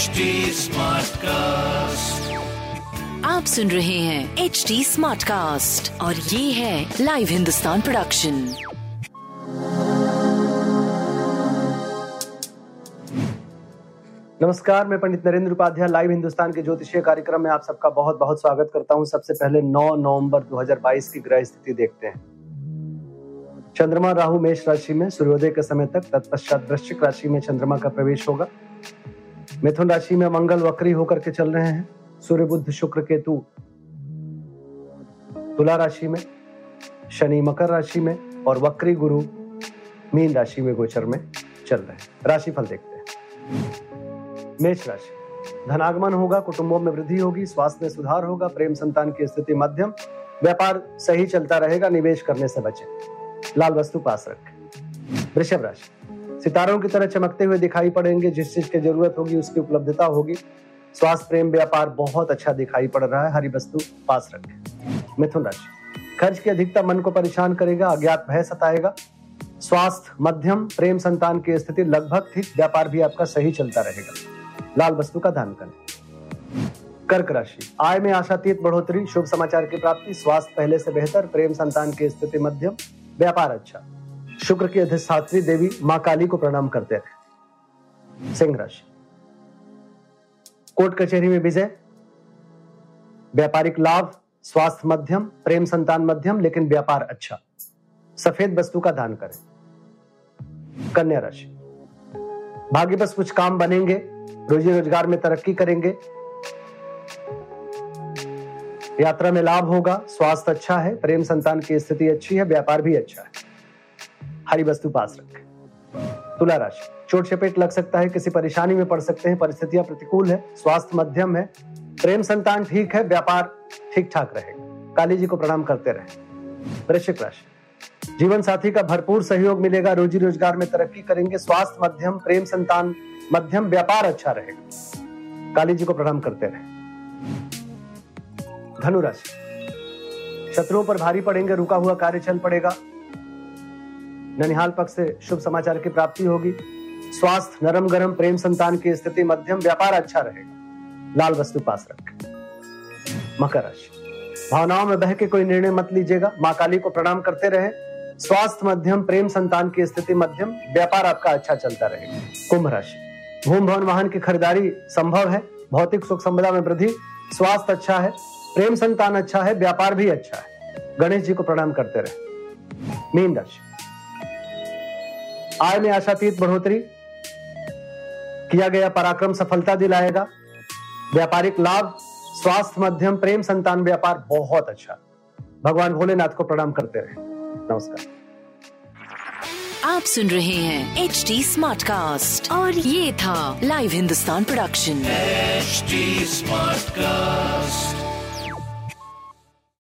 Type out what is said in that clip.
HD Smartcast. आप सुन रहे हैं एच डी स्मार्ट कास्ट और ये है लाइव हिंदुस्तान प्रोडक्शन नमस्कार मैं पंडित नरेंद्र उपाध्याय लाइव हिंदुस्तान के ज्योतिषीय कार्यक्रम में आप सबका बहुत बहुत स्वागत करता हूँ। सबसे पहले 9 नवंबर 2022 की ग्रह स्थिति देखते हैं। चंद्रमा राहु मेष राशि में सूर्योदय के समय तक तत्पश्चात वृश्चिक राशि में चंद्रमा का प्रवेश होगा। मिथुन राशि में मंगल वक्री होकर के चल रहे हैं। सूर्य बुद्ध शुक्र केतु तुला राशि में, शनि मकर राशि में और वक्री गुरु मीन राशि में गोचर में चल रहे हैं। राशिफल देखते हैं। मेष राशि, धनागमन होगा, कुटुंबों में वृद्धि होगी, स्वास्थ्य में सुधार होगा, प्रेम संतान की स्थिति मध्यम, व्यापार सही चलता रहेगा, निवेश करने से बचे। लाल वस्तु पास रखें। वृषभ राशि सितारों की तरह चमकते हुए दिखाई पड़ेंगे। जिस चीज़ की ज़रूरत होगी, उसकी उपलब्धता होगी। स्वास्थ्य, प्रेम, व्यापार बहुत अच्छा दिखाई पड़ रहा है। हरी वस्तु पास रखें। मिथुन राशि। खर्च की अधिकता मन को परेशान करेगा, अज्ञात भय सताएगा। स्वास्थ्य, मध्यम, प्रेम, संतान की स्थिति लगभग ठीक। व्यापार भी आपका सही चलता रहेगा। लाल वस्तु का दान करें। कर्क राशि। आय में आशातीत बढ़ोतरी, शुभ समाचार की प्राप्ति, स्वास्थ्य पहले से बेहतर, प्रेम, संतान की स्थिति मध्यम, व्यापार अच्छा। शुक्र की अधिष्ठात्री देवी माँ काली को प्रणाम करते रहे सिंह राशि। कोर्ट कचहरी में विजय। व्यापारिक लाभ, स्वास्थ्य मध्यम, प्रेम संतान मध्यम, लेकिन व्यापार अच्छा। सफ़ेद वस्तु का दान करें। कन्या राशि। भाग्य बस कुछ काम बनेंगे, रोजी रोज़गार में तरक्की करेंगे। यात्रा में लाभ होगा, स्वास्थ्य अच्छा है, प्रेम संतान की स्थिति अच्छी है, व्यापार भी अच्छा है। हरी वस्तु पास रखें। तुला राशि। चोट चपेट लग सकता है, किसी परेशानी में पड़ सकते हैं, परिस्थितियाँ प्रतिकूल है, स्वास्थ्य मध्यम है, प्रेम संतान ठीक है, व्यापार ठीक ठाक रहेगा। काली जी को प्रणाम करते रहे। वृश्चिक राशि। जीवन साथी का भरपूर सहयोग मिलेगा रोजी रोज़गार में तरक्की करेंगे, स्वास्थ्य मध्यम, प्रेम संतान मध्यम, व्यापार अच्छा रहेगा। काली जी को प्रणाम करते रहे। धनुराशि शत्रुओं पर भारी पड़ेंगे, रुका हुआ कार्य चल पड़ेगा ननिहाल पक्ष से शुभ समाचार की प्राप्ति होगी। स्वास्थ्य, नरम गरम, प्रेम संतान की स्थिति, मध्यम व्यापार अच्छा रहेगा। लाल वस्तु पास रखें। मकर राशि। भावनाओं में बह के कोई निर्णय मत लीजिएगा। माँ काली को प्रणाम करते रहे। स्वास्थ्य, मध्यम, प्रेम संतान की स्थिति मध्यम, व्यापार आपका अच्छा चलता रहेगा। कुंभ राशि। भूम भवन वाहन की खरीदारी संभव है। भौतिक सुख संपदा में वृद्धि। स्वास्थ्य अच्छा है। प्रेम संतान अच्छा है। व्यापार भी अच्छा है। गणेश जी को प्रणाम करते रहे। मीन राशि। आय में आशातीत बढ़ोतरी। किया गया पराक्रम सफलता दिलाएगा। व्यापारिक लाभ स्वास्थ्य मध्यम प्रेम संतान व्यापार बहुत अच्छा। भगवान भोलेनाथ को प्रणाम करते रहे। नमस्कार। आप सुन रहे हैं एच डी स्मार्ट कास्ट और ये था live Hindustan production smart Smartcast.